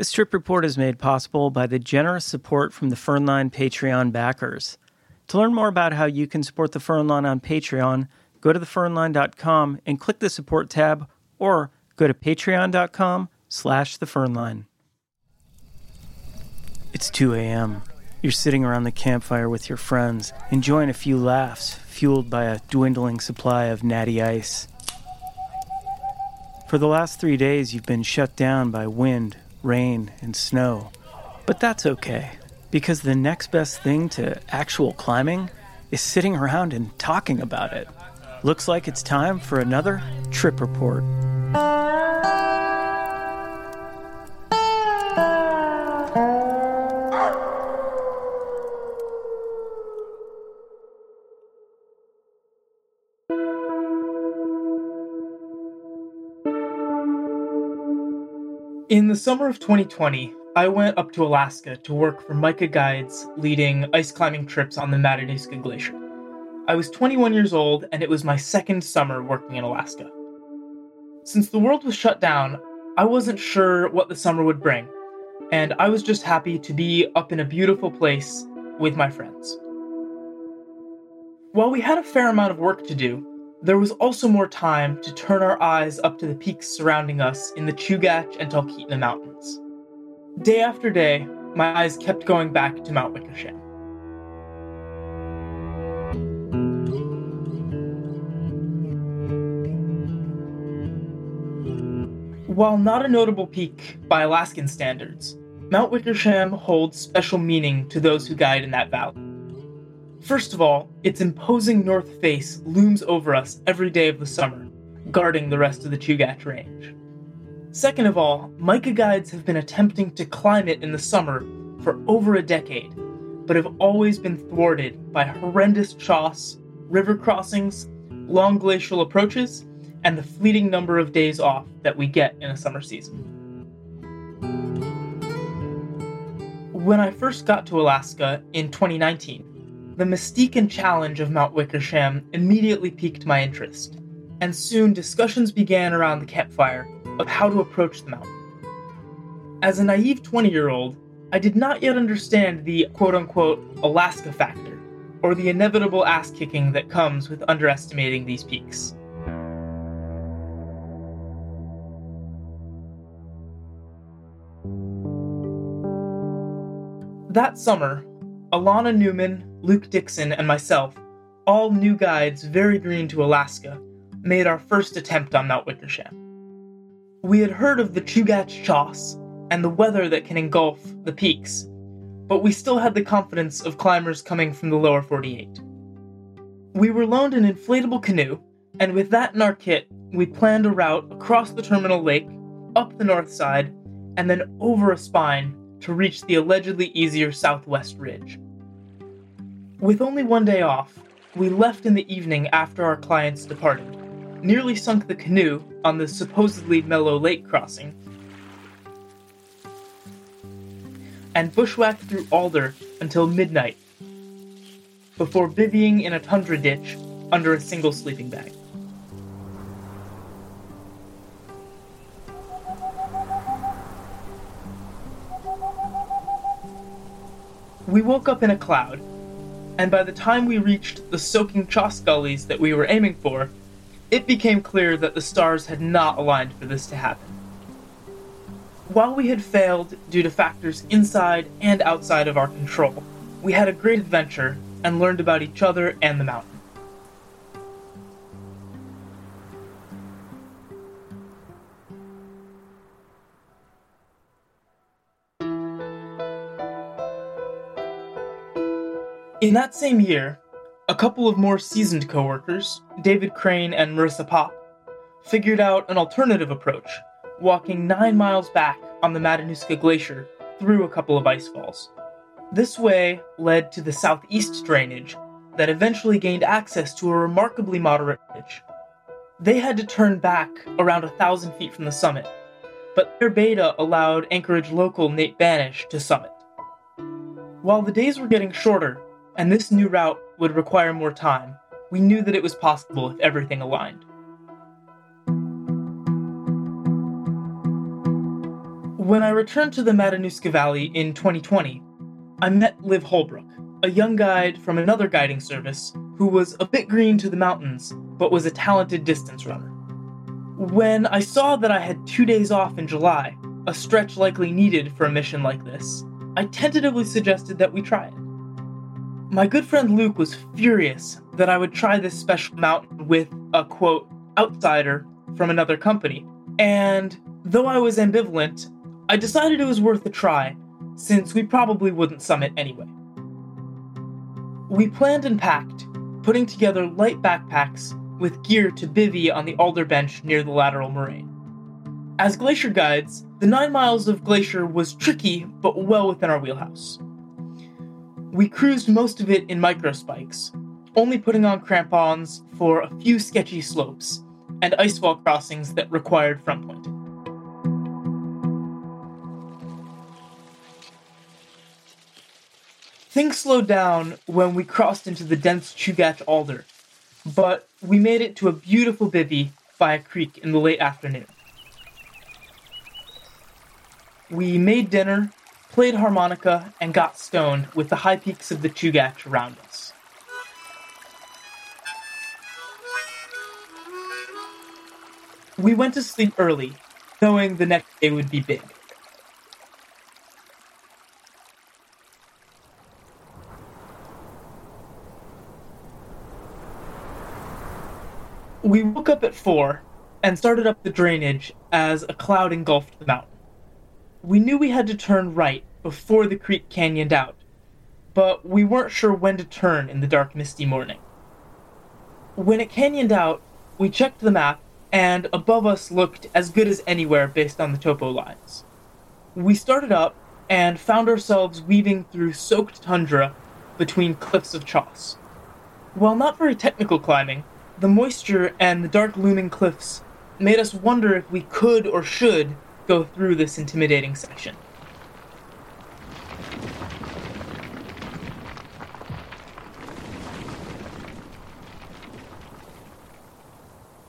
This trip report is made possible by the generous support from the Firn Line Patreon backers. To learn more about how you can support the Firn Line on Patreon, go to thefirnline.com and click the support tab or go to patreon.com slash thefirnline. It's 2 a.m. You're sitting around the campfire with your friends, enjoying a few laughs, fueled by a dwindling supply of natty ice. For the last three days, you've been shut down by wind, rain, and snow. But that's okay, because the next best thing to actual climbing is sitting around and talking about it. Looks like it's time for another trip report. In the summer of 2020, I went up to Alaska to work for Mica Guides leading ice climbing trips on the Matanuska Glacier. I was 21 years old and it was my second summer working in Alaska. Since the world was shut down, I wasn't sure what the summer would bring, and I was just happy to be up in a beautiful place with my friends. While we had a fair amount of work to do, there was also more time to turn our eyes up to the peaks surrounding us in the Chugach and Talkeetna Mountains. Day after day, my eyes kept going back to Mount Wickersham. While not a notable peak by Alaskan standards, Mount Wickersham holds special meaning to those who guide in that valley. First of all, its imposing north face looms over us every day of the summer, guarding the rest of the Chugach Range. Second of all, Mica guides have been attempting to climb it in the summer for over a decade, but have always been thwarted by horrendous choss, river crossings, long glacial approaches, and the fleeting number of days off that we get in a summer season. When I first got to Alaska in 2019, the mystique and challenge of Mount Wickersham immediately piqued my interest, and soon discussions began around the campfire of how to approach the mountain. As a naive 20 year old, I did not yet understand the quote unquote Alaska factor, or the inevitable ass kicking that comes with underestimating these peaks. That summer, Alana Newman, Luke Dixon, and myself, all new guides very green to Alaska, made our first attempt on Mount Wickersham. We had heard of the Chugach Choss and the weather that can engulf the peaks, but we still had the confidence of climbers coming from the lower 48. We were loaned an inflatable canoe, and with that in our kit, we planned a route across the terminal lake, up the north side, and then over a spine to reach the allegedly easier southwest ridge. With only one day off, we left in the evening after our clients departed, nearly sunk the canoe on the supposedly mellow lake crossing, and bushwhacked through Alder until midnight before bivvying in a tundra ditch under a single sleeping bag. We woke up in a cloud, and by the time we reached the soaking choss gullies that we were aiming for, it became clear that the stars had not aligned for this to happen. While we had failed due to factors inside and outside of our control, we had a great adventure and learned about each other and the mountain. In that same year, a couple of more seasoned coworkers, David Crane and Marissa Pop, figured out an alternative approach, walking nine miles back on the Matanuska Glacier through a couple of ice falls. This way led to the southeast drainage that eventually gained access to a remarkably moderate ridge. They had to turn back around a thousand feet from the summit, but their beta allowed Anchorage local Nate Banish to summit. While the days were getting shorter, and this new route would require more time, we knew that it was possible if everything aligned. When I returned to the Matanuska Valley in 2020, I met Liv Holbrook, a young guide from another guiding service who was a bit green to the mountains, but was a talented distance runner. When I saw that I had two days off in July, a stretch likely needed for a mission like this, I tentatively suggested that we try it. My good friend Luke was furious that I would try this special mountain with a quote, outsider from another company, and though I was ambivalent, I decided it was worth a try, since we probably wouldn't summit anyway. We planned and packed, putting together light backpacks with gear to bivy on the alder bench near the lateral moraine. As glacier guides, the nine miles of glacier was tricky but well within our wheelhouse. We cruised most of it in microspikes, only putting on crampons for a few sketchy slopes and ice wall crossings that required front pointing. Things slowed down when we crossed into the dense Chugach alder, but we made it to a beautiful bivvy by a creek in the late afternoon. We made dinner, played harmonica, and got stoned with the high peaks of the Chugach around us. We went to sleep early, knowing the next day would be big. We woke up at 4 and started up the drainage as a cloud engulfed the mountain. We knew we had to turn right before the creek canyoned out, but we weren't sure when to turn in the dark, misty morning. When it canyoned out, we checked the map, and above us looked as good as anywhere based on the topo lines. We started up and found ourselves weaving through soaked tundra between cliffs of choss. While not very technical climbing, the moisture and the dark looming cliffs made us wonder if we could or should go through this intimidating section.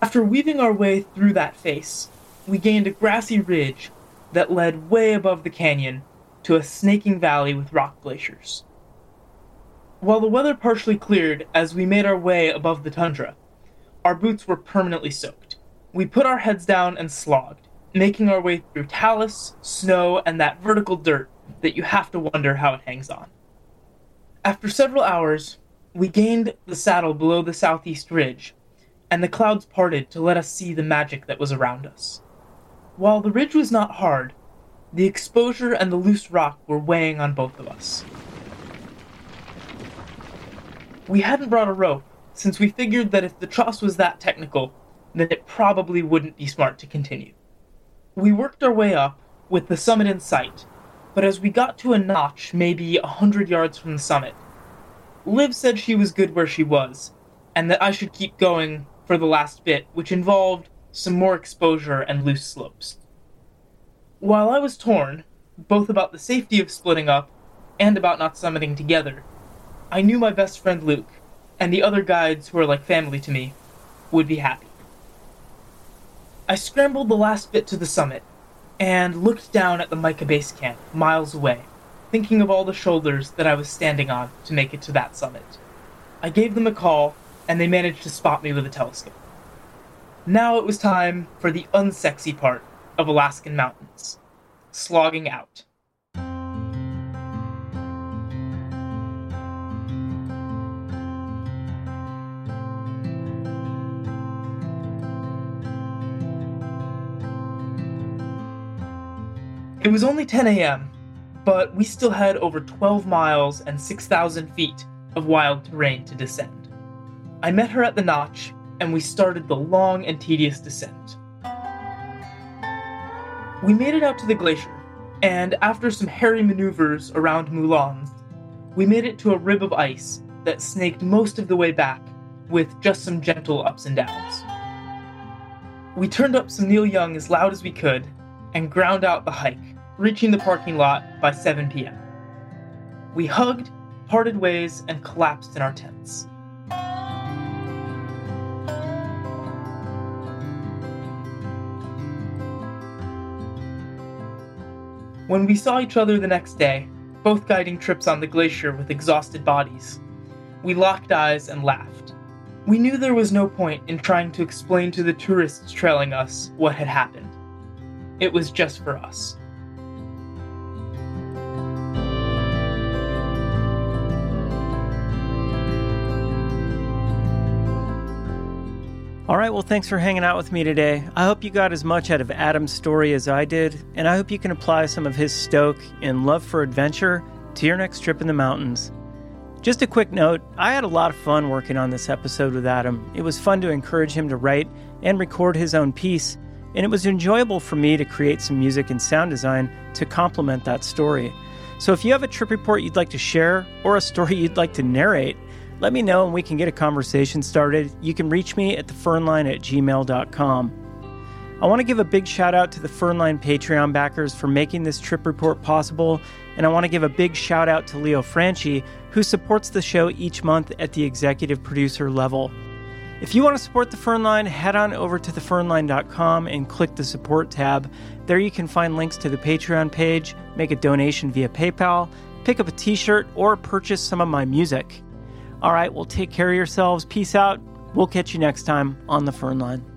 After weaving our way through that face, we gained a grassy ridge that led way above the canyon to a snaking valley with rock glaciers. While the weather partially cleared as we made our way above the tundra, our boots were permanently soaked. We put our heads down and slogged, making our way through talus, snow, and that vertical dirt that you have to wonder how it hangs on. After several hours, we gained the saddle below the southeast ridge, and the clouds parted to let us see the magic that was around us. While the ridge was not hard, the exposure and the loose rock were weighing on both of us. We hadn't brought a rope, since we figured that if the choss was that technical, then it probably wouldn't be smart to continue. We worked our way up, with the summit in sight, but as we got to a notch maybe a hundred yards from the summit, Liv said she was good where she was, and that I should keep going for the last bit, which involved some more exposure and loose slopes. While I was torn, both about the safety of splitting up and about not summiting together, I knew my best friend Luke and the other guides who are like family to me would be happy. I scrambled the last bit to the summit and looked down at the mica base camp miles away, thinking of all the shoulders that I was standing on to make it to that summit. I gave them a call and they managed to spot me with a telescope. Now it was time for the unsexy part of Alaskan mountains slogging out. It was only 10 a.m., but we still had over 12 miles and 6,000 feet of wild terrain to descend. I met her at the notch, and we started the long and tedious descent. We made it out to the glacier, and after some hairy maneuvers around moulins, we made it to a rib of ice that snaked most of the way back, with just some gentle ups and downs. We turned up some Neil Young as loud as we could and ground out the hike, reaching the parking lot by 7 p.m. We hugged, parted ways, and collapsed in our tents. When we saw each other the next day, both guiding trips on the glacier with exhausted bodies, we locked eyes and laughed. We knew there was no point in trying to explain to the tourists trailing us what had happened. It was just for us. Right, well, thanks for hanging out with me today. I hope you got as much out of Adam's story as I did, and I hope you can apply some of his stoke and love for adventure to your next trip in the mountains. Just a quick note I had a lot of fun working on this episode with Adam. It was fun to encourage him to write and record his own piece, and it was enjoyable for me to create some music and sound design to complement that story. So if you have a trip report you'd like to share or a story you'd like to narrate, let me know and we can get a conversation started. You can reach me at thefirnline at gmail.com. I want to give a big shout out to the Firn Line Patreon backers for making this trip report possible, and I want to give a big shout out to Leo Franchi, who supports the show each month at the executive producer level. If you want to support the Firn Line, head on over to thefirnline.com and click the support tab. There you can find links to the Patreon page, make a donation via PayPal, pick up a t shirt, or purchase some of my music. All right, well, take care of yourselves. Peace out. We'll catch you next time on the Firn Line.